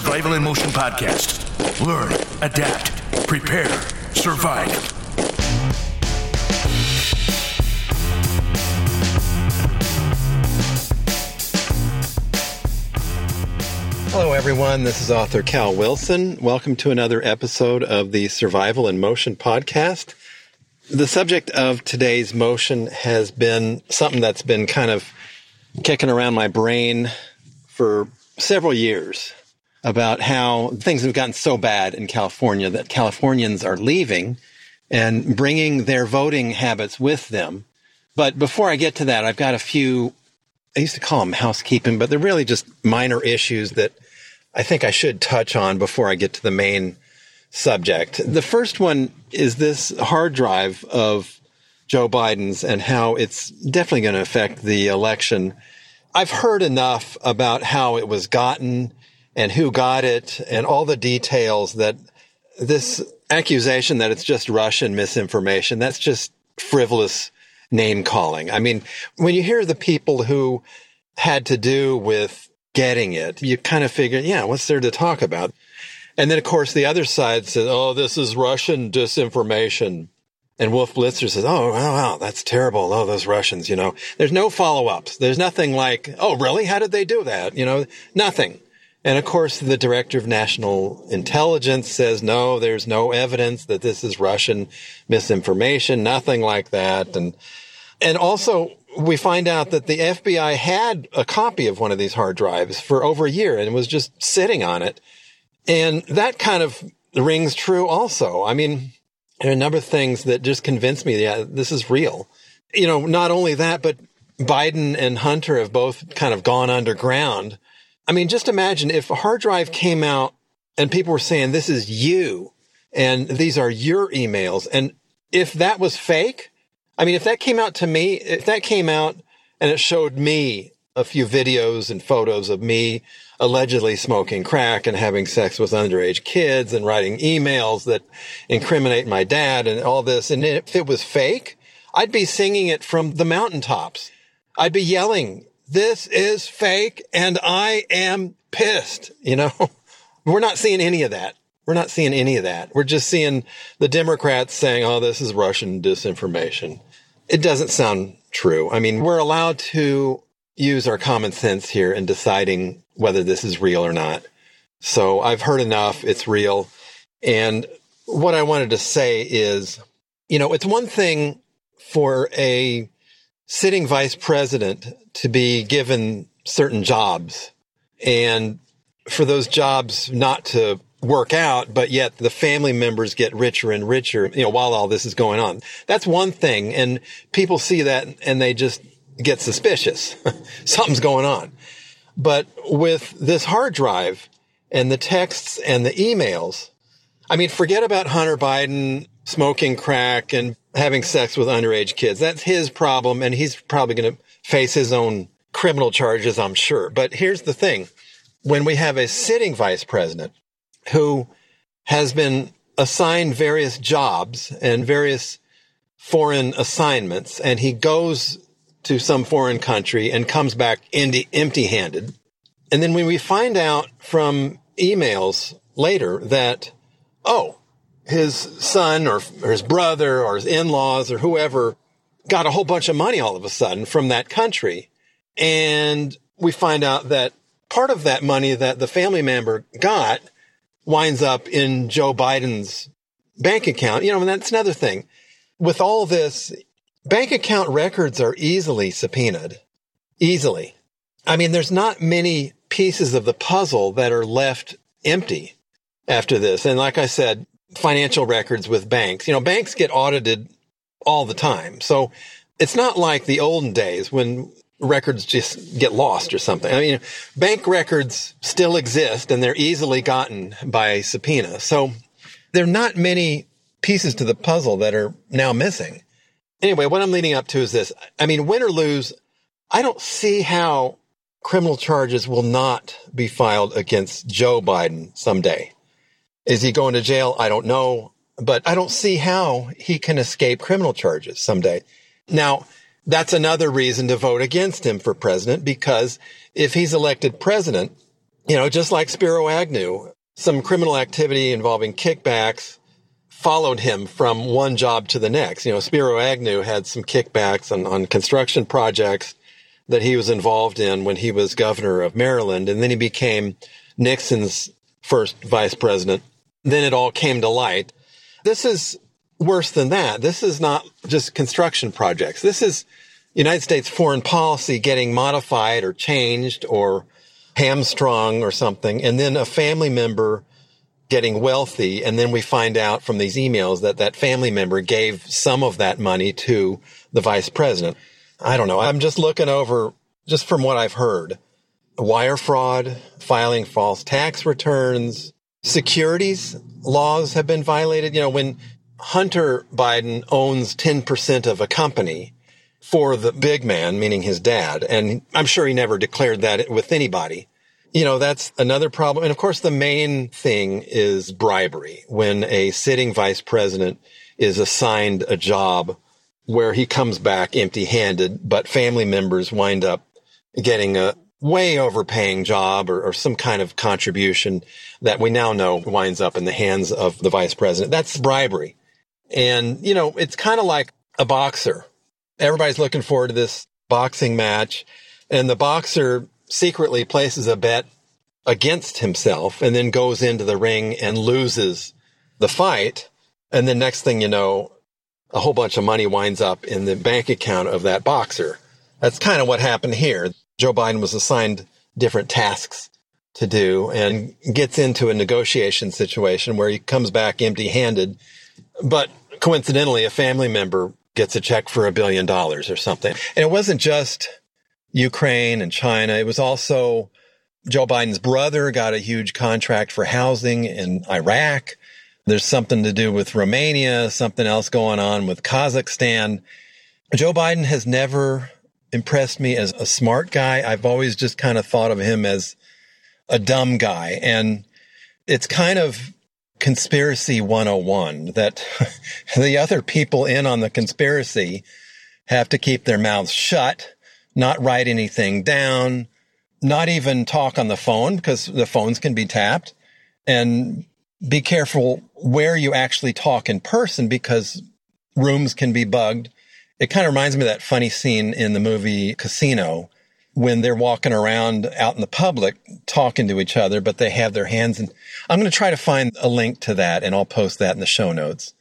Survival in Motion podcast. Learn, adapt, prepare, survive. Hello, everyone. This is author Cal Wilson. Welcome to another episode of the Survival in Motion podcast. The subject of today's motion has been something that's been kind of kicking around my brain for several years about how things have gotten so bad in California that Californians are leaving and bringing their voting habits with them. But before I get to that, I've got a few, I used to call them housekeeping, but they're really just minor issues that I think I should touch on before I get to the main subject. The first one is this hard drive of Joe Biden's and how it's definitely going to affect the election. I've heard enough about how it was gotten and who got it and all the details that this accusation that it's just Russian misinformation, that's just frivolous name calling. I mean, when you hear the people who had to do with getting it, you kind of figure, yeah, what's there to talk about? And then, of course, the other side says, oh, this is Russian disinformation. And Wolf Blitzer says, oh, wow, wow, that's terrible. Oh, those Russians, you know, there's no follow ups. There's nothing like, oh, really? How did they do that? You know, nothing. And of course, the director of national intelligence says, no, there's no evidence that this is Russian misinformation, nothing like that. And, and also we find out that the FBI had a copy of one of these hard drives for over a year and was just sitting on it. And that kind of rings true also. I mean, there are a number of things that just convince me, yeah, this is real. You know, not only that, but Biden and Hunter have both kind of gone underground. I mean, just imagine if a hard drive came out and people were saying, this is you and these are your emails. And if that was fake, I mean, if that came out to me, if that came out and it showed me a few videos and photos of me allegedly smoking crack and having sex with underage kids and writing emails that incriminate my dad and all this. And if it was fake, I'd be singing it from the mountaintops. I'd be yelling, this is fake and I am pissed. You know, we're not seeing any of that. We're not seeing any of that. We're just seeing the Democrats saying, oh, this is Russian disinformation. It doesn't sound true. I mean, we're allowed to use our common sense here in deciding whether this is real or not. So I've heard enough. It's real. And what I wanted to say is, you know, it's one thing for a sitting vice president to be given certain jobs and for those jobs not to work out, but yet the family members get richer and richer, you know, while all this is going on. That's one thing. And people see that and they just get suspicious. Something's going on. But with this hard drive and the texts and the emails, I mean, forget about Hunter Biden smoking crack and having sex with underage kids. That's his problem. And he's probably going to face his own criminal charges, I'm sure. But here's the thing. When we have a sitting vice president who has been assigned various jobs and various foreign assignments, and he goes to some foreign country and comes back empty handed. And then when we find out from emails later that, oh, his son or, or his brother or his in-laws or whoever got a whole bunch of money all of a sudden from that country. And we find out that part of that money that the family member got winds up in Joe Biden's bank account. You know, and that's another thing. With all this, bank account records are easily subpoenaed. Easily. I mean, there's not many pieces of the puzzle that are left empty after this. And like I said, financial records with banks, you know, banks get audited all the time. So it's not like the olden days when records just get lost or something. I mean, bank records still exist and they're easily gotten by subpoena. So there are not many pieces to the puzzle that are now missing. Anyway, what I'm leading up to is this. I mean, win or lose, I don't see how criminal charges will not be filed against Joe Biden someday. Is he going to jail? I don't know, but I don't see how he can escape criminal charges someday. Now, that's another reason to vote against him for president because if he's elected president you know, just like Spiro Agnew, some criminal activity involving kickbacks followed him from one job to the next. You know, Spiro Agnew had some kickbacks on, on construction projects that he was involved in when he was governor of Maryland. And then he became Nixon's first vice president. Then it all came to light. This is worse than that. This is not just construction projects. This is United States foreign policy getting modified or changed or hamstrung or something. And then a family member getting wealthy. And then we find out from these emails that that family member gave some of that money to the vice president. I don't know. I'm just looking over just from what I've heard. Wire fraud, filing false tax returns, securities laws have been violated. You know, when Hunter Biden owns 10% of a company for the big man, meaning his dad, and I'm sure he never declared that with anybody you know, that's another problem. And of course, the main thing is bribery. When a sitting vice president is assigned a job where he comes back empty handed, but family members wind up getting a way overpaying job or, or, some kind of contribution that we now know winds up in the hands of the vice president. That's bribery. And, you know, it's kind of like a boxer. Everybody's looking forward to this boxing match and the boxer secretly places a bet against himself and then goes into the ring and loses the fight. And the next thing you know, a whole bunch of money winds up in the bank account of that boxer. That's kind of what happened here. Joe Biden was assigned different tasks to do and gets into a negotiation situation where he comes back empty handed. But coincidentally, a family member gets a check for a billion dollars or something. And it wasn't just Ukraine and China. It was also Joe Biden's brother got a huge contract for housing in Iraq. There's something to do with Romania, something else going on with Kazakhstan. Joe Biden has never impressed me as a smart guy. I've always just kind of thought of him as a dumb guy. And it's kind of conspiracy 101 that the other people in on the conspiracy have to keep their mouths shut not write anything down, not even talk on the phone because the phones can be tapped and be careful where you actually talk in person because rooms can be bugged. It kind of reminds me of that funny scene in the movie Casino when they're walking around out in the public talking to each other, but they have their hands And I'm going to try to find a link to that and I'll post that in the show notes.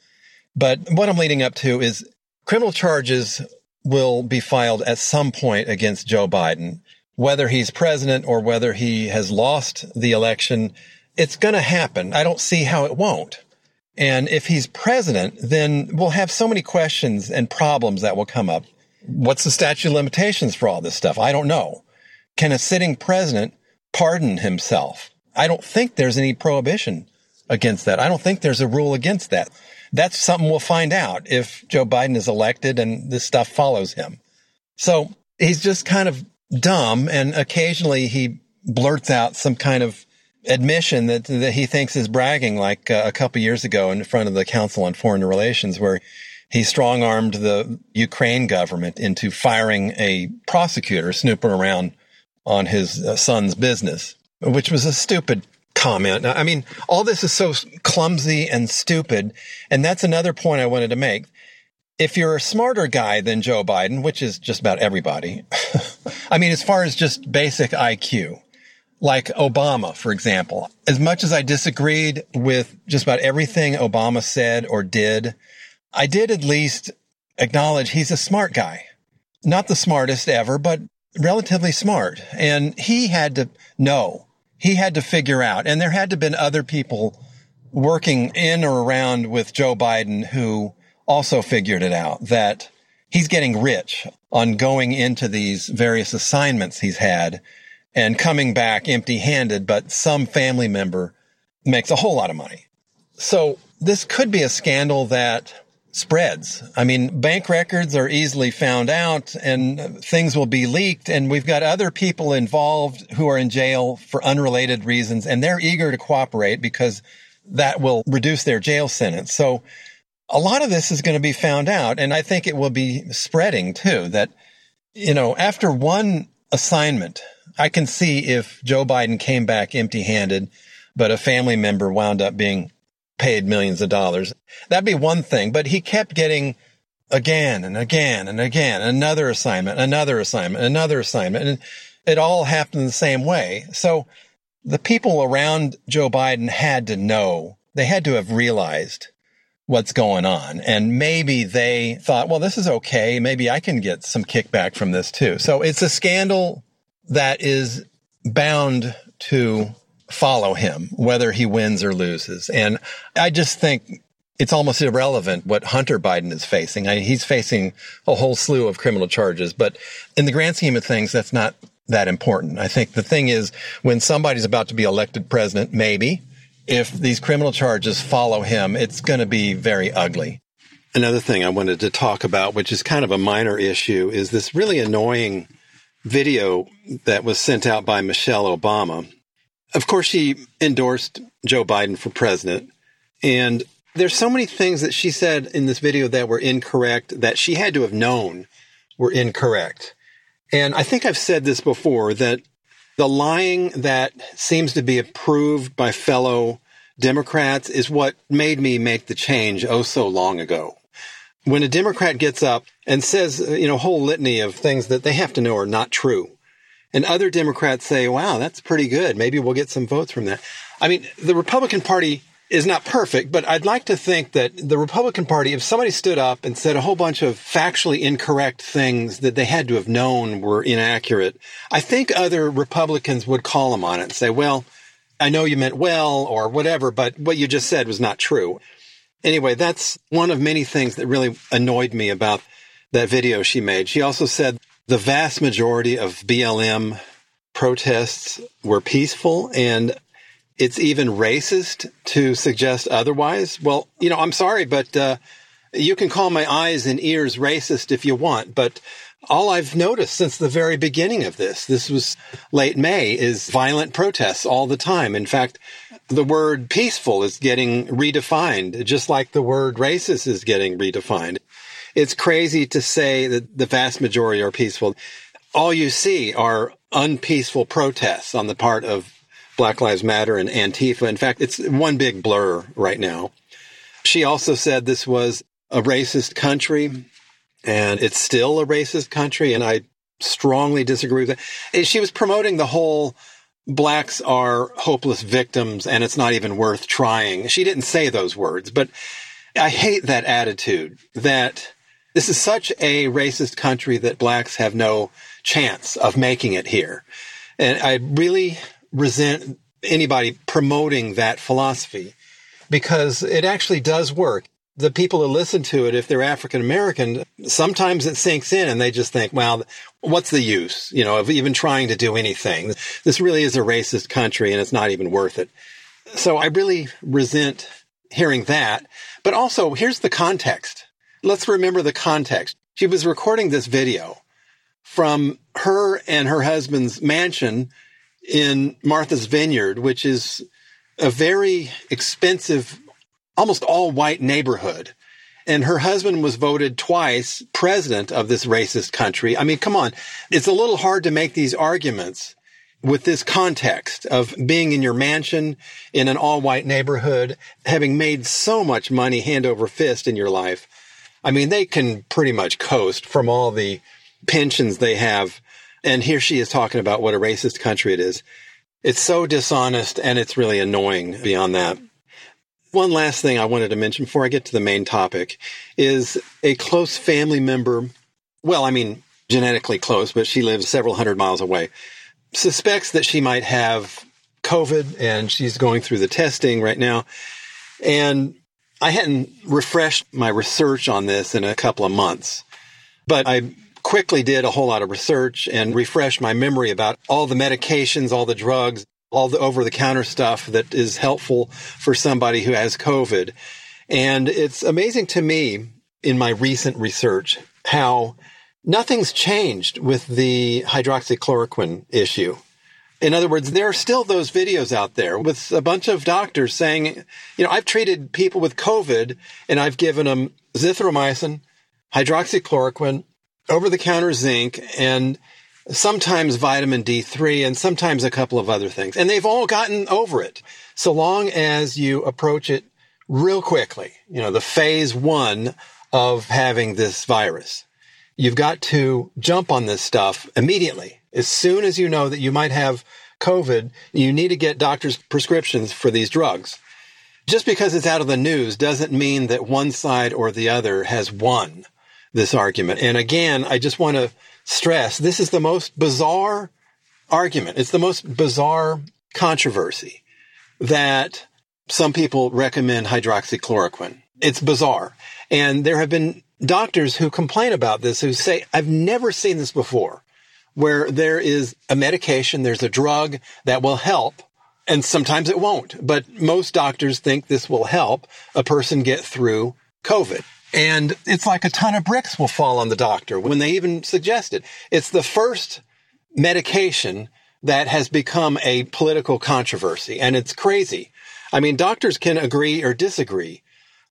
But what I'm leading up to is criminal charges will be filed at some point against Joe Biden, whether he's president or whether he has lost the election. It's going to happen. I don't see how it won't. And if he's president, then we'll have so many questions and problems that will come up. What's the statute of limitations for all this stuff? I don't know. Can a sitting president pardon himself? I don't think there's any prohibition against that. I don't think there's a rule against that that's something we'll find out if Joe Biden is elected and this stuff follows him. So he's just kind of dumb. And occasionally he blurts out some kind of admission that, that he thinks is bragging, like uh, a couple years ago in front of the Council on Foreign Relations, where he strong armed the Ukraine government into firing a prosecutor snooping around on his uh, son's business, which was a stupid comment. I mean, all this is so clumsy and stupid. And that's another point I wanted to make. If you're a smarter guy than Joe Biden, which is just about everybody, I mean, as far as just basic IQ, like Obama, for example, as much as I disagreed with just about everything Obama said or did, I did at least acknowledge he's a smart guy. Not the smartest ever, but relatively smart. And he had to know he had to figure out, and there had to have been other people working in or around with Joe Biden who also figured it out that he's getting rich on going into these various assignments he's had and coming back empty handed, but some family member makes a whole lot of money. So this could be a scandal that spreads. I mean, bank records are easily found out and things will be leaked. And we've got other people involved who are in jail for unrelated reasons and they're eager to cooperate because that will reduce their jail sentence. So a lot of this is going to be found out. And I think it will be spreading too that, you know, after one assignment, I can see if Joe Biden came back empty handed, but a family member wound up being paid millions of dollars. That'd be one thing, but he kept getting again and again and again, another assignment, another assignment, another assignment. And it all happened the same way. So the people around Joe Biden had to know, they had to have realized what's going on. And maybe they thought, well, this is okay. Maybe I can get some kickback from this too. So it's a scandal that is bound to follow him, whether he wins or loses. And I just think it's almost irrelevant what Hunter Biden is facing. I mean, he's facing a whole slew of criminal charges, but in the grand scheme of things, that's not that important. I think the thing is when somebody's about to be elected president, maybe if these criminal charges follow him, it's going to be very ugly. Another thing I wanted to talk about, which is kind of a minor issue, is this really annoying video that was sent out by Michelle Obama. Of course, she endorsed Joe Biden for president. And there's so many things that she said in this video that were incorrect that she had to have known were incorrect. And I think I've said this before that the lying that seems to be approved by fellow Democrats is what made me make the change oh so long ago. When a Democrat gets up and says, uh, you know, a whole litany of things that they have to know are not true, and other Democrats say, wow, that's pretty good. Maybe we'll get some votes from that. I mean, the Republican Party is not perfect, but I'd like to think that the Republican Party, if somebody stood up and said a whole bunch of factually incorrect things that they had to have known were inaccurate, I think other Republicans would call them on it and say, well, I know you meant well or whatever, but what you just said was not true. Anyway, that's one of many things that really annoyed me about that video she made. She also said the vast majority of BLM protests were peaceful and it's even racist to suggest otherwise. Well, you know, I'm sorry, but uh, you can call my eyes and ears racist if you want, but all I've noticed since the very beginning of this, this was late May, is violent protests all the time. In fact, the word peaceful is getting redefined, just like the word racist is getting redefined. It's crazy to say that the vast majority are peaceful. All you see are unpeaceful protests on the part of Black Lives Matter and Antifa. In fact, it's one big blur right now. She also said this was a racist country and it's still a racist country. And I strongly disagree with that. She was promoting the whole blacks are hopeless victims and it's not even worth trying. She didn't say those words, but I hate that attitude that this is such a racist country that blacks have no chance of making it here. And I really resent anybody promoting that philosophy because it actually does work. The people who listen to it, if they're African American, sometimes it sinks in and they just think, well, what's the use, you know, of even trying to do anything? This really is a racist country and it's not even worth it. So I really resent hearing that. But also, here's the context. Let's remember the context. She was recording this video from her and her husband's mansion in Martha's Vineyard, which is a very expensive, almost all white neighborhood. And her husband was voted twice president of this racist country. I mean, come on. It's a little hard to make these arguments with this context of being in your mansion in an all white neighborhood, having made so much money hand over fist in your life. I mean, they can pretty much coast from all the pensions they have and here she is talking about what a racist country it is. It's so dishonest and it's really annoying beyond that. One last thing I wanted to mention before I get to the main topic is a close family member. Well, I mean, genetically close, but she lives several hundred miles away. Suspects that she might have COVID and she's going through the testing right now. And I hadn't refreshed my research on this in a couple of months, but I quickly did a whole lot of research and refreshed my memory about all the medications, all the drugs, all the over the counter stuff that is helpful for somebody who has COVID. And it's amazing to me in my recent research how nothing's changed with the hydroxychloroquine issue. In other words, there are still those videos out there with a bunch of doctors saying, you know, I've treated people with COVID and I've given them azithromycin, hydroxychloroquine, over the counter zinc and sometimes vitamin D3, and sometimes a couple of other things. And they've all gotten over it. So long as you approach it real quickly, you know, the phase one of having this virus, you've got to jump on this stuff immediately. As soon as you know that you might have COVID, you need to get doctor's prescriptions for these drugs. Just because it's out of the news doesn't mean that one side or the other has won this argument. And again, I just want to stress this is the most bizarre argument. It's the most bizarre controversy that some people recommend hydroxychloroquine. It's bizarre. And there have been doctors who complain about this who say, I've never seen this before, where there is a medication, there's a drug that will help, and sometimes it won't. But most doctors think this will help a person get through COVID. And it's like a ton of bricks will fall on the doctor when they even suggest it. It's the first medication that has become a political controversy and it's crazy. I mean, doctors can agree or disagree,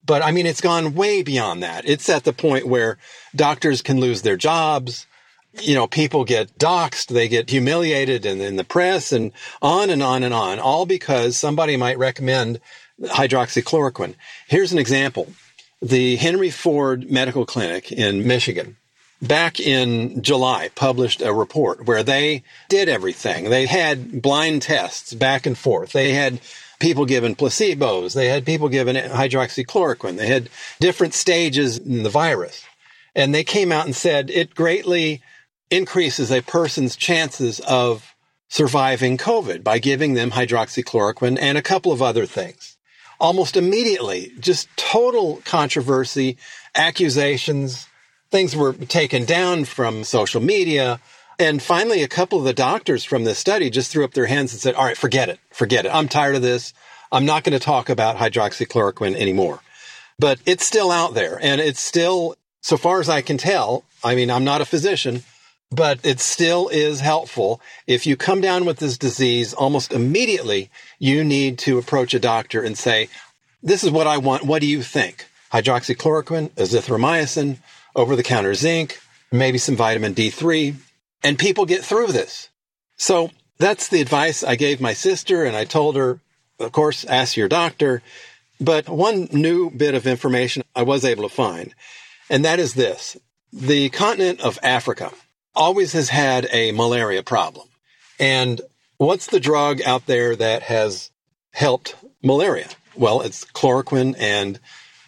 but I mean, it's gone way beyond that. It's at the point where doctors can lose their jobs. You know, people get doxxed, they get humiliated in, in the press and on and on and on, all because somebody might recommend hydroxychloroquine. Here's an example the Henry Ford Medical Clinic in Michigan back in July published a report where they did everything. They had blind tests back and forth. They had people given placebos. They had people given hydroxychloroquine. They had different stages in the virus. And they came out and said it greatly increases a person's chances of surviving COVID by giving them hydroxychloroquine and a couple of other things almost immediately. Just total controversy, accusations. Things were taken down from social media. And finally, a couple of the doctors from this study just threw up their hands and said, all right, forget it. Forget it. I'm tired of this. I'm not going to talk about hydroxychloroquine anymore. But it's still out there and it's still, so far as I can tell, I mean, I'm not a physician, but it still is helpful. If you come down with this disease almost immediately, you need to approach a doctor and say, this is what I want. What do you think? Hydroxychloroquine, azithromycin, over the counter zinc, maybe some vitamin D3, and people get through this. So that's the advice I gave my sister. And I told her, of course, ask your doctor. But one new bit of information I was able to find, and that is this. The continent of Africa always has had a malaria problem. And what's the drug out there that has helped malaria? Well, it's chloroquine and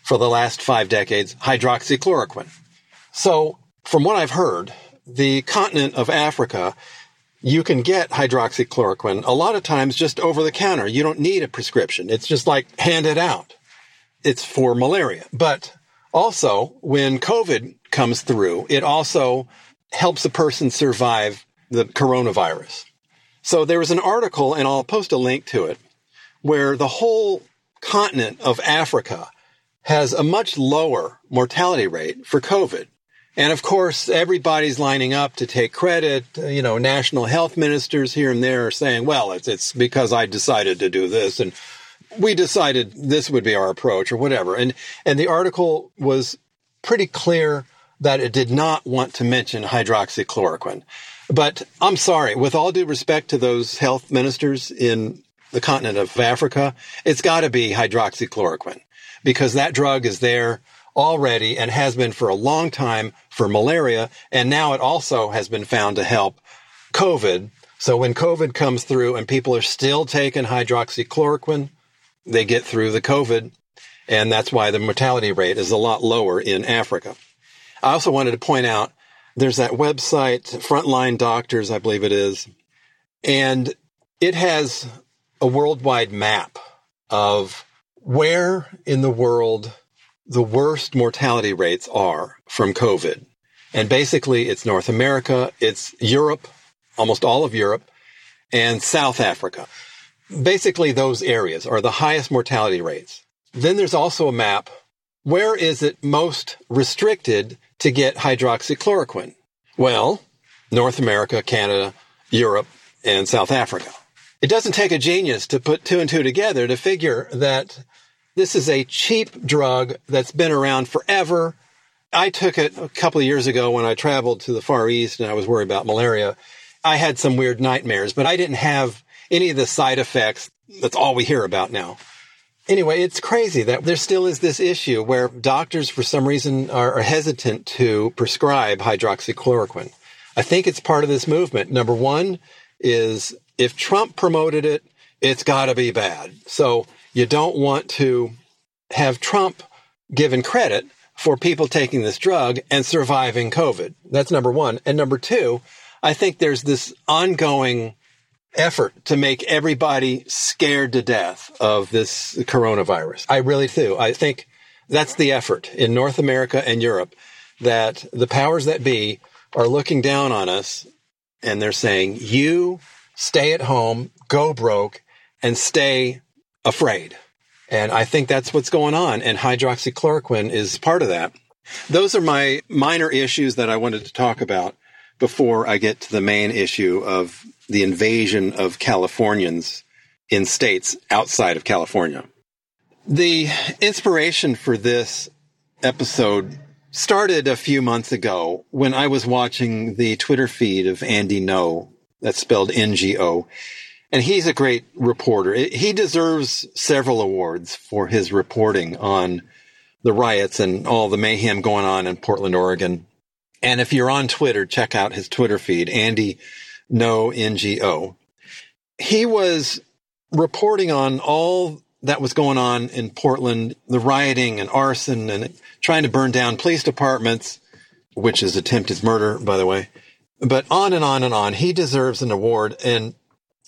for the last five decades, hydroxychloroquine. So from what I've heard, the continent of Africa, you can get hydroxychloroquine a lot of times just over the counter. You don't need a prescription. It's just like handed out. It's for malaria. But also when COVID comes through, it also helps a person survive the coronavirus. So there was an article, and I'll post a link to it, where the whole continent of Africa has a much lower mortality rate for COVID. And of course, everybody's lining up to take credit. You know, national health ministers here and there are saying, well, it's, it's because I decided to do this and we decided this would be our approach or whatever. And, and the article was pretty clear that it did not want to mention hydroxychloroquine. But I'm sorry, with all due respect to those health ministers in the continent of Africa, it's got to be hydroxychloroquine because that drug is there already and has been for a long time for malaria. And now it also has been found to help COVID. So when COVID comes through and people are still taking hydroxychloroquine, they get through the COVID. And that's why the mortality rate is a lot lower in Africa. I also wanted to point out there's that website, Frontline Doctors, I believe it is, and it has a worldwide map of where in the world the worst mortality rates are from COVID. And basically, it's North America, it's Europe, almost all of Europe, and South Africa. Basically, those areas are the highest mortality rates. Then there's also a map. Where is it most restricted to get hydroxychloroquine? Well, North America, Canada, Europe, and South Africa. It doesn't take a genius to put two and two together to figure that this is a cheap drug that's been around forever. I took it a couple of years ago when I traveled to the Far East and I was worried about malaria. I had some weird nightmares, but I didn't have any of the side effects. That's all we hear about now. Anyway, it's crazy that there still is this issue where doctors, for some reason, are hesitant to prescribe hydroxychloroquine. I think it's part of this movement. Number one is if Trump promoted it, it's got to be bad. So you don't want to have Trump given credit for people taking this drug and surviving COVID. That's number one. And number two, I think there's this ongoing effort to make everybody scared to death of this coronavirus. I really do. I think that's the effort in North America and Europe that the powers that be are looking down on us and they're saying, you stay at home, go broke, and stay afraid. And I think that's what's going on. And hydroxychloroquine is part of that. Those are my minor issues that I wanted to talk about before I get to the main issue of the invasion of Californians in states outside of California. The inspiration for this episode started a few months ago when I was watching the Twitter feed of Andy Ngo, that's spelled N-G-O. And he's a great reporter. He deserves several awards for his reporting on the riots and all the mayhem going on in Portland, Oregon. And if you're on Twitter, check out his Twitter feed, Andy No NGO. He was reporting on all that was going on in Portland, the rioting and arson and trying to burn down police departments, which is attempted murder, by the way. But on and on and on. He deserves an award. And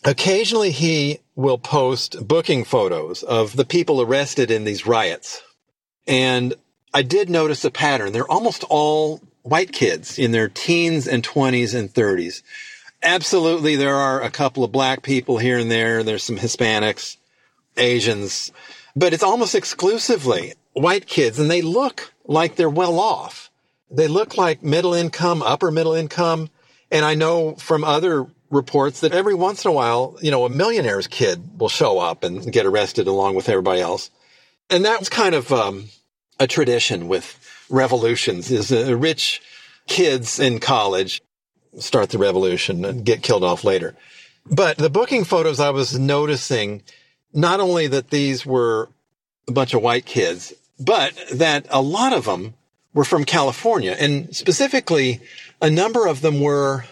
occasionally he will post booking photos of the people arrested in these riots. And I did notice a pattern. They're almost all white kids in their teens and 20s and 30s. Absolutely, there are a couple of black people here and there. There's some Hispanics, Asians, but it's almost exclusively white kids and they look like they're well off. They look like middle income, upper middle income. And I know from other reports that every once in a while, you know, a millionaire's kid will show up and get arrested along with everybody else. And that's kind of um, a tradition with revolutions is uh, rich kids in college start the revolution and get killed off later. But the booking photos I was noticing, not only that these were a bunch of white kids, but that a lot of them were from California and specifically a number of them were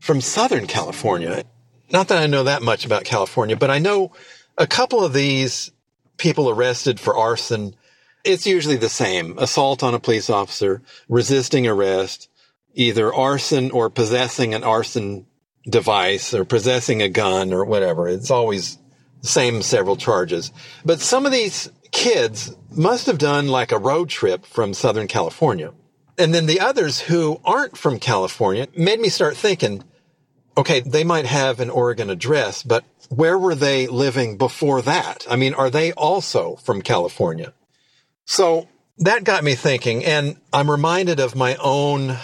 from Southern California. Not that I know that much about California, but I know a couple of these people arrested for arson. It's usually the same assault on a police officer, resisting arrest, either arson or possessing an arson device or possessing a gun or whatever. It's always the same several charges. But some of these kids must have done like a road trip from Southern California. And then the others who aren't from California made me start thinking, okay, they might have an Oregon address, but where were they living before that? I mean, are they also from California? So that got me thinking, and I'm reminded of my own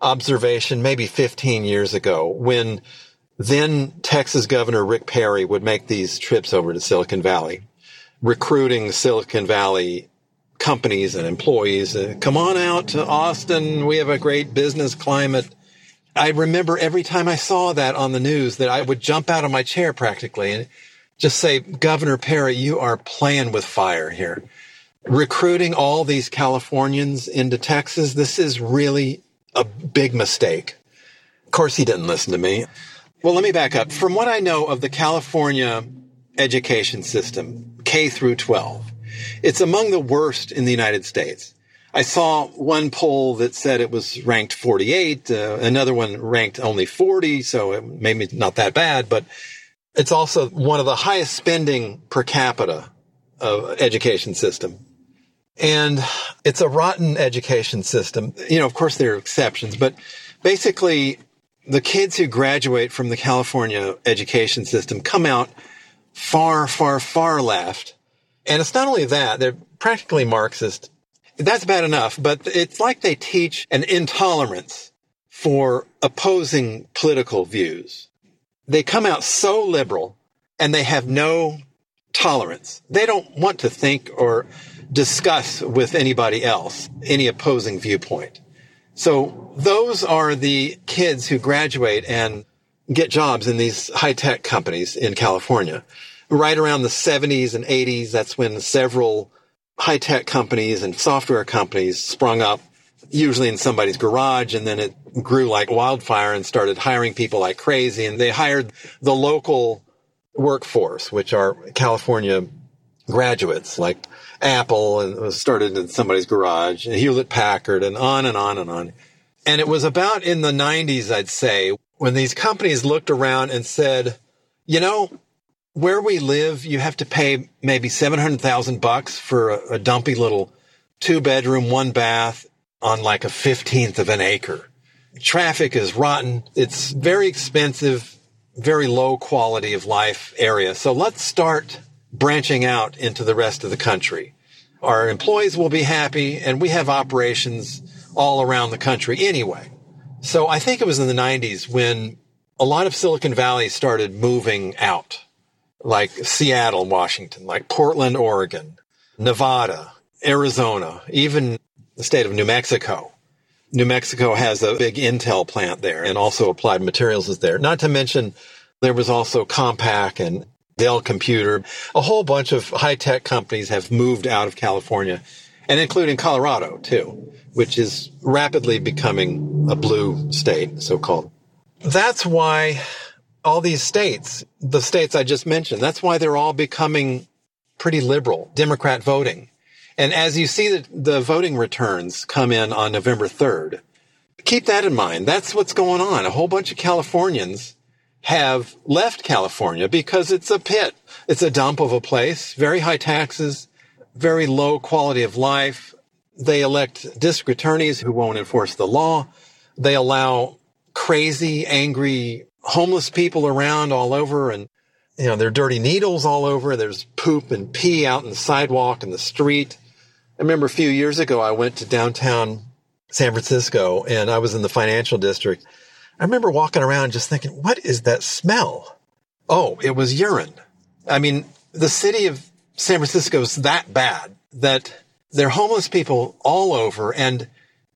observation maybe 15 years ago when then Texas Governor Rick Perry would make these trips over to Silicon Valley, recruiting Silicon Valley companies and employees. Uh, Come on out to Austin. We have a great business climate. I remember every time I saw that on the news that I would jump out of my chair practically and just say, Governor Perry, you are playing with fire here. Recruiting all these Californians into Texas, this is really a big mistake. Of course, he didn't listen to me. Well, let me back up. From what I know of the California education system, K through 12, it's among the worst in the United States. I saw one poll that said it was ranked 48, uh, another one ranked only 40, so it maybe not that bad, but it's also one of the highest spending per capita of education system. And it's a rotten education system. You know, of course there are exceptions, but basically the kids who graduate from the California education system come out far, far, far left. And it's not only that, they're practically Marxist. That's bad enough, but it's like they teach an intolerance for opposing political views. They come out so liberal and they have no tolerance. They don't want to think or discuss with anybody else any opposing viewpoint. So those are the kids who graduate and get jobs in these high tech companies in California. Right around the 70s and 80s, that's when several high tech companies and software companies sprung up, usually in somebody's garage. And then it grew like wildfire and started hiring people like crazy. And they hired the local workforce, which are California graduates like Apple and was started in somebody's garage and Hewlett Packard and on and on and on. And it was about in the 90s, I'd say, when these companies looked around and said, you know, where we live, you have to pay maybe 700,000 bucks for a, a dumpy little two bedroom, one bath on like a 15th of an acre. Traffic is rotten. It's very expensive, very low quality of life area. So let's start branching out into the rest of the country. Our employees will be happy and we have operations all around the country anyway. So I think it was in the 90s when a lot of Silicon Valley started moving out, like Seattle, Washington, like Portland, Oregon, Nevada, Arizona, even the state of New Mexico. New Mexico has a big Intel plant there and also Applied Materials is there. Not to mention there was also Compaq and Dell Computer. A whole bunch of high tech companies have moved out of California and including Colorado too, which is rapidly becoming a blue state, so called. That's why all these states, the states I just mentioned, that's why they're all becoming pretty liberal, Democrat voting. And as you see the, the voting returns come in on November 3rd, keep that in mind. That's what's going on. A whole bunch of Californians have left California because it's a pit. It's a dump of a place, very high taxes, very low quality of life. They elect district attorneys who won't enforce the law. They allow crazy, angry, homeless people around all over and you know, there are dirty needles all over. There's poop and pee out in the sidewalk and the street. I remember a few years ago, I went to downtown San Francisco and I was in the financial district I remember walking around just thinking, what is that smell? Oh, it was urine. I mean, the city of San Francisco is that bad that there are homeless people all over and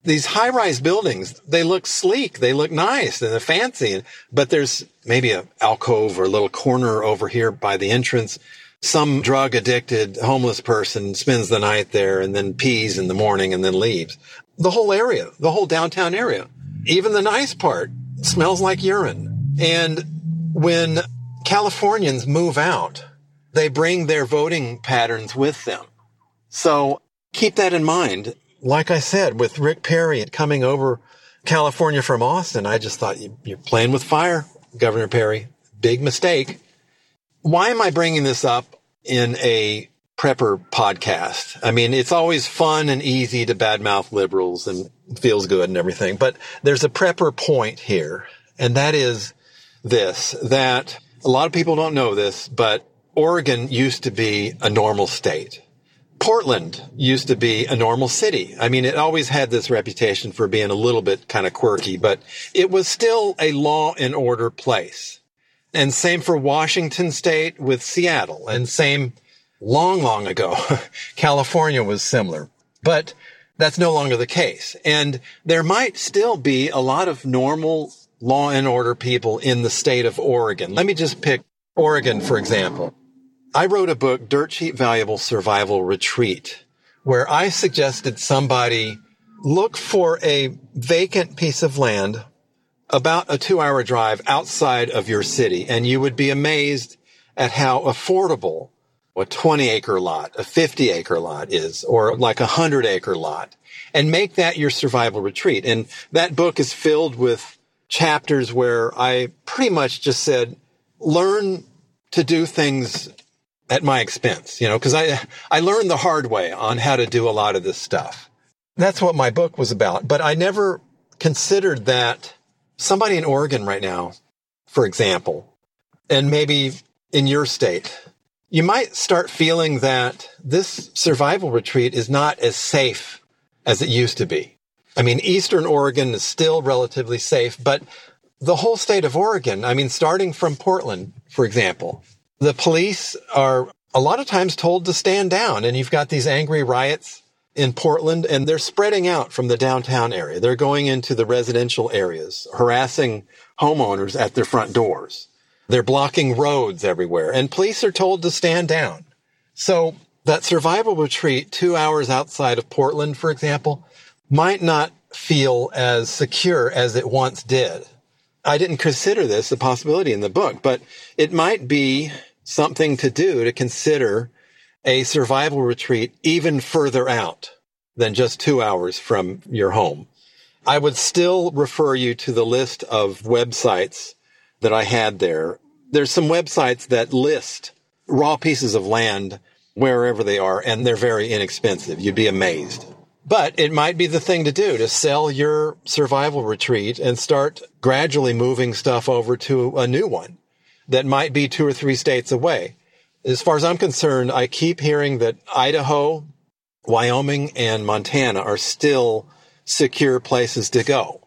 these high rise buildings, they look sleek. They look nice and they're fancy, but there's maybe a alcove or a little corner over here by the entrance. Some drug addicted homeless person spends the night there and then pees in the morning and then leaves. The whole area, the whole downtown area, even the nice part smells like urine. And when Californians move out, they bring their voting patterns with them. So keep that in mind. Like I said, with Rick Perry coming over California from Austin, I just thought you're playing with fire, Governor Perry. Big mistake. Why am I bringing this up in a prepper podcast. I mean, it's always fun and easy to badmouth liberals and feels good and everything, but there's a prepper point here. And that is this, that a lot of people don't know this, but Oregon used to be a normal state. Portland used to be a normal city. I mean, it always had this reputation for being a little bit kind of quirky, but it was still a law and order place. And same for Washington state with Seattle and same long, long ago, California was similar, but that's no longer the case. And there might still be a lot of normal law and order people in the state of Oregon. Let me just pick Oregon, for example. I wrote a book, Dirt Cheap Valuable Survival Retreat, where I suggested somebody look for a vacant piece of land about a two hour drive outside of your city, and you would be amazed at how affordable a 20 acre lot, a 50 acre lot is, or like a 100 acre lot, and make that your survival retreat. And that book is filled with chapters where I pretty much just said, learn to do things at my expense, you know, because I, I learned the hard way on how to do a lot of this stuff. That's what my book was about. But I never considered that somebody in Oregon right now, for example, and maybe in your state, you might start feeling that this survival retreat is not as safe as it used to be. I mean, Eastern Oregon is still relatively safe, but the whole state of Oregon, I mean, starting from Portland, for example, the police are a lot of times told to stand down and you've got these angry riots in Portland and they're spreading out from the downtown area. They're going into the residential areas, harassing homeowners at their front doors. They're blocking roads everywhere and police are told to stand down. So that survival retreat two hours outside of Portland, for example, might not feel as secure as it once did. I didn't consider this a possibility in the book, but it might be something to do to consider a survival retreat even further out than just two hours from your home. I would still refer you to the list of websites that I had there. There's some websites that list raw pieces of land wherever they are, and they're very inexpensive. You'd be amazed. But it might be the thing to do to sell your survival retreat and start gradually moving stuff over to a new one that might be two or three states away. As far as I'm concerned, I keep hearing that Idaho, Wyoming, and Montana are still secure places to go.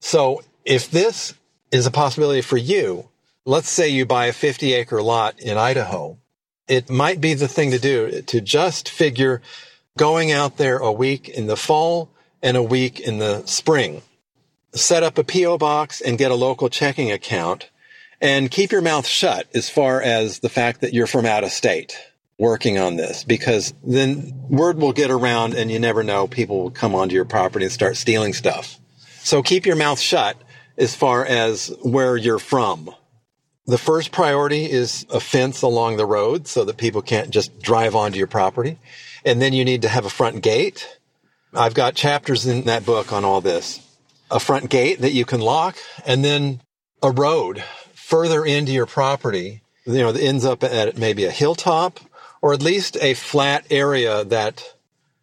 So if this is a possibility for you, let's say you buy a 50 acre lot in Idaho, it might be the thing to do to just figure going out there a week in the fall and a week in the spring. Set up a P.O. box and get a local checking account and keep your mouth shut as far as the fact that you're from out of state working on this because then word will get around and you never know people will come onto your property and start stealing stuff. So keep your mouth shut as far as where you're from. The first priority is a fence along the road so that people can't just drive onto your property. And then you need to have a front gate. I've got chapters in that book on all this. A front gate that you can lock and then a road further into your property, you know, that ends up at maybe a hilltop or at least a flat area that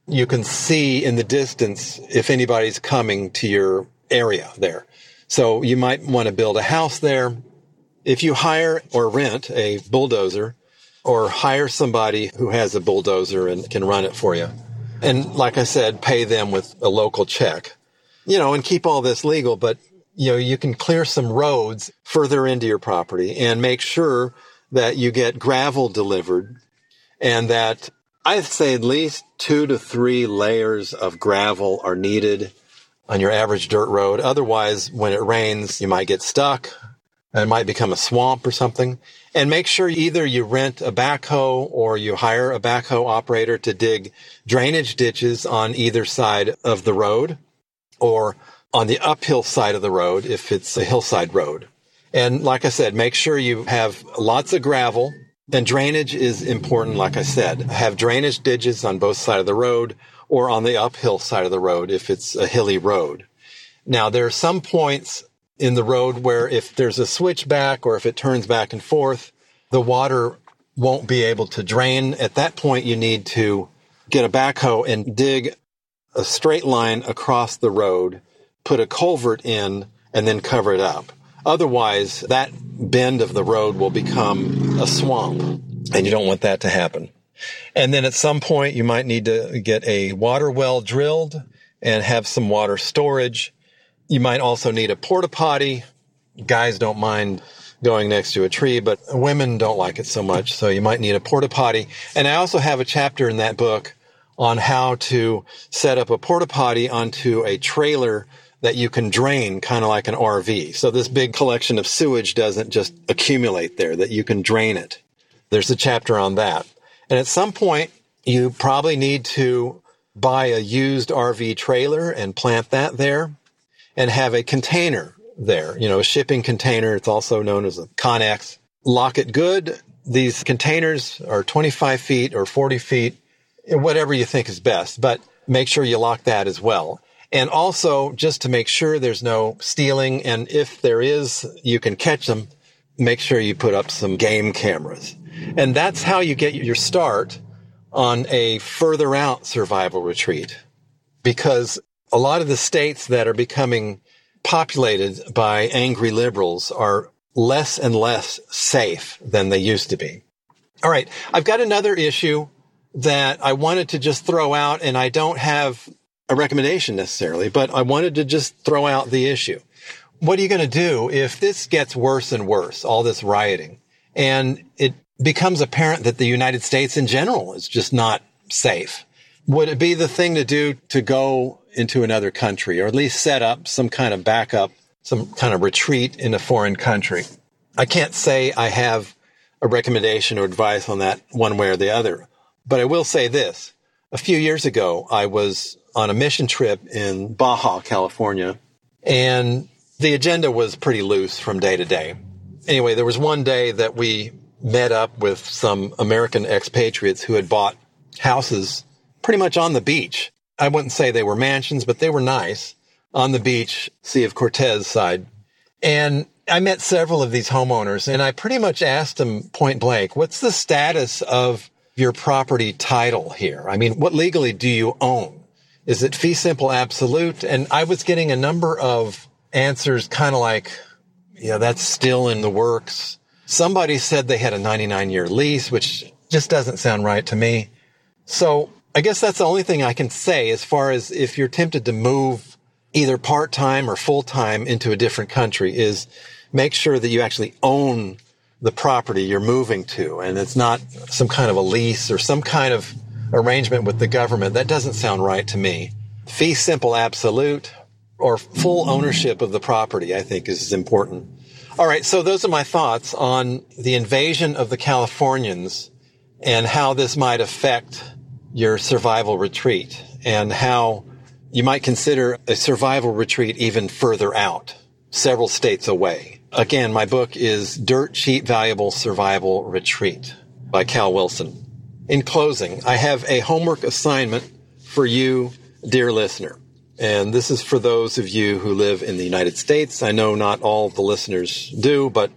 you can see in the distance if anybody's coming to your area there. So you might want to build a house there. If you hire or rent a bulldozer, or hire somebody who has a bulldozer and can run it for you. And like I said, pay them with a local check, you know, and keep all this legal. But, you know, you can clear some roads further into your property and make sure that you get gravel delivered and that I'd say at least two to three layers of gravel are needed on your average dirt road. Otherwise, when it rains, you might get stuck it might become a swamp or something. And make sure either you rent a backhoe or you hire a backhoe operator to dig drainage ditches on either side of the road or on the uphill side of the road if it's a hillside road. And like I said, make sure you have lots of gravel and drainage is important. Like I said, have drainage ditches on both sides of the road or on the uphill side of the road if it's a hilly road. Now there are some points in the road where if there's a switchback or if it turns back and forth, the water won't be able to drain. At that point, you need to get a backhoe and dig a straight line across the road, put a culvert in, and then cover it up. Otherwise, that bend of the road will become a swamp, and you don't want that to happen. And then at some point, you might need to get a water well drilled and have some water storage you might also need a porta potty. Guys don't mind going next to a tree, but women don't like it so much. So you might need a porta potty. And I also have a chapter in that book on how to set up a porta potty onto a trailer that you can drain kind of like an RV. So this big collection of sewage doesn't just accumulate there, that you can drain it. There's a chapter on that. And at some point, you probably need to buy a used RV trailer and plant that there and have a container there, you know, a shipping container. It's also known as a Connex. Lock it good. These containers are 25 feet or 40 feet, whatever you think is best, but make sure you lock that as well. And also just to make sure there's no stealing. And if there is, you can catch them. Make sure you put up some game cameras. And that's how you get your start on a further out survival retreat because a lot of the states that are becoming populated by angry liberals are less and less safe than they used to be. All right. I've got another issue that I wanted to just throw out and I don't have a recommendation necessarily, but I wanted to just throw out the issue. What are you going to do if this gets worse and worse, all this rioting, and it becomes apparent that the United States in general is just not safe? Would it be the thing to do to go into another country or at least set up some kind of backup, some kind of retreat in a foreign country? I can't say I have a recommendation or advice on that one way or the other, but I will say this. A few years ago, I was on a mission trip in Baja, California, and the agenda was pretty loose from day to day. Anyway, there was one day that we met up with some American expatriates who had bought houses pretty much on the beach. I wouldn't say they were mansions, but they were nice on the beach, Sea of Cortez side. And I met several of these homeowners and I pretty much asked them point blank, what's the status of your property title here? I mean, what legally do you own? Is it fee simple absolute? And I was getting a number of answers kind of like, yeah, that's still in the works. Somebody said they had a 99 year lease, which just doesn't sound right to me. So I guess that's the only thing I can say as far as if you're tempted to move either part time or full time into a different country is make sure that you actually own the property you're moving to and it's not some kind of a lease or some kind of arrangement with the government. That doesn't sound right to me. Fee simple absolute or full ownership of the property, I think is important. All right. So those are my thoughts on the invasion of the Californians and how this might affect your survival retreat and how you might consider a survival retreat even further out, several states away. Again, my book is Dirt Cheap Valuable Survival Retreat by Cal Wilson. In closing, I have a homework assignment for you, dear listener. And this is for those of you who live in the United States. I know not all the listeners do, but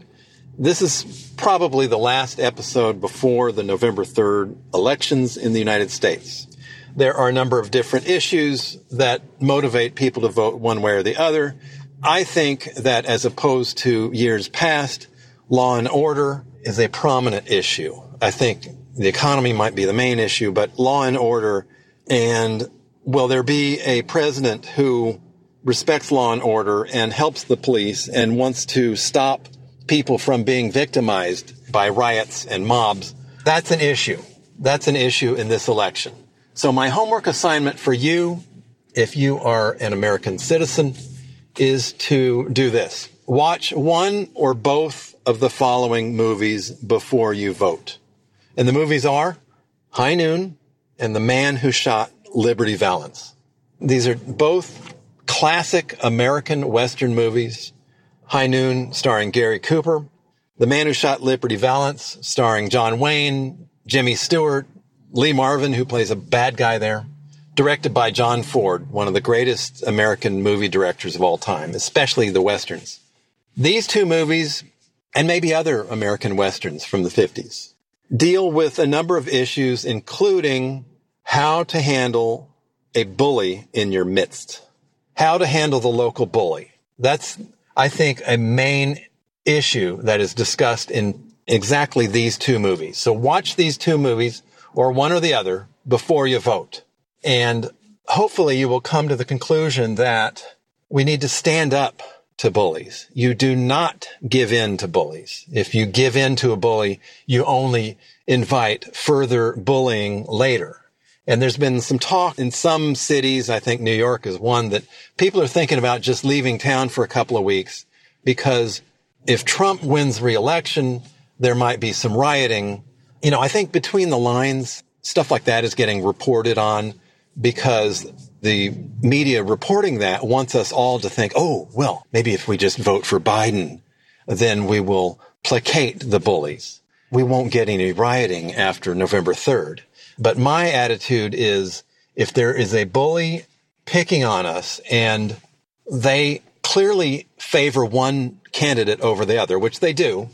this is probably the last episode before the November 3rd elections in the United States. There are a number of different issues that motivate people to vote one way or the other. I think that as opposed to years past, law and order is a prominent issue. I think the economy might be the main issue, but law and order and will there be a president who respects law and order and helps the police and wants to stop people from being victimized by riots and mobs? That's an issue. That's an issue in this election. So my homework assignment for you, if you are an American citizen, is to do this. Watch one or both of the following movies before you vote. And the movies are High Noon and The Man Who Shot Liberty Valance. These are both classic American Western movies. High Noon, starring Gary Cooper. The Man Who Shot Liberty Valance, starring John Wayne, Jimmy Stewart, Lee Marvin, who plays a bad guy there. Directed by John Ford, one of the greatest American movie directors of all time, especially the Westerns. These two movies, and maybe other American Westerns from the 50s, deal with a number of issues, including how to handle a bully in your midst, how to handle the local bully. That's, I think, a main issue that is discussed in exactly these two movies. So watch these two movies or one or the other before you vote. And hopefully you will come to the conclusion that we need to stand up to bullies. You do not give in to bullies. If you give in to a bully, you only invite further bullying later. And there's been some talk in some cities, I think New York is one, that people are thinking about just leaving town for a couple of weeks because if Trump wins reelection, there might be some rioting. You know, I think between the lines, stuff like that is getting reported on because the media reporting that wants us all to think, oh, well, maybe if we just vote for Biden, then we will placate the bullies. We won't get any rioting after November 3rd. But my attitude is if there is a bully picking on us and they clearly favor one candidate over the other, which they do,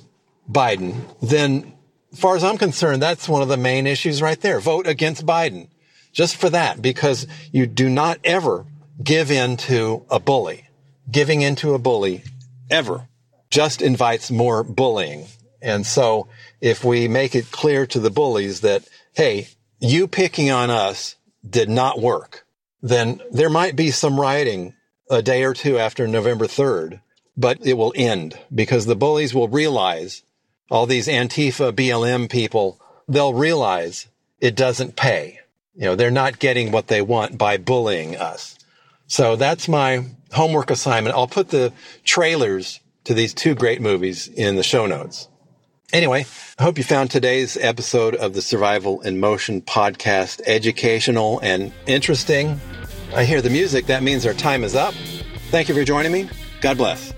Biden, then as far as I'm concerned, that's one of the main issues right there. Vote against Biden just for that, because you do not ever give in to a bully. Giving in to a bully ever just invites more bullying. And so if we make it clear to the bullies that, hey, you picking on us did not work, then there might be some rioting a day or two after November 3rd, but it will end because the bullies will realize all these Antifa BLM people, they'll realize it doesn't pay. You know, they're not getting what they want by bullying us. So that's my homework assignment. I'll put the trailers to these two great movies in the show notes. Anyway, I hope you found today's episode of the Survival in Motion podcast educational and interesting. I hear the music. That means our time is up. Thank you for joining me. God bless.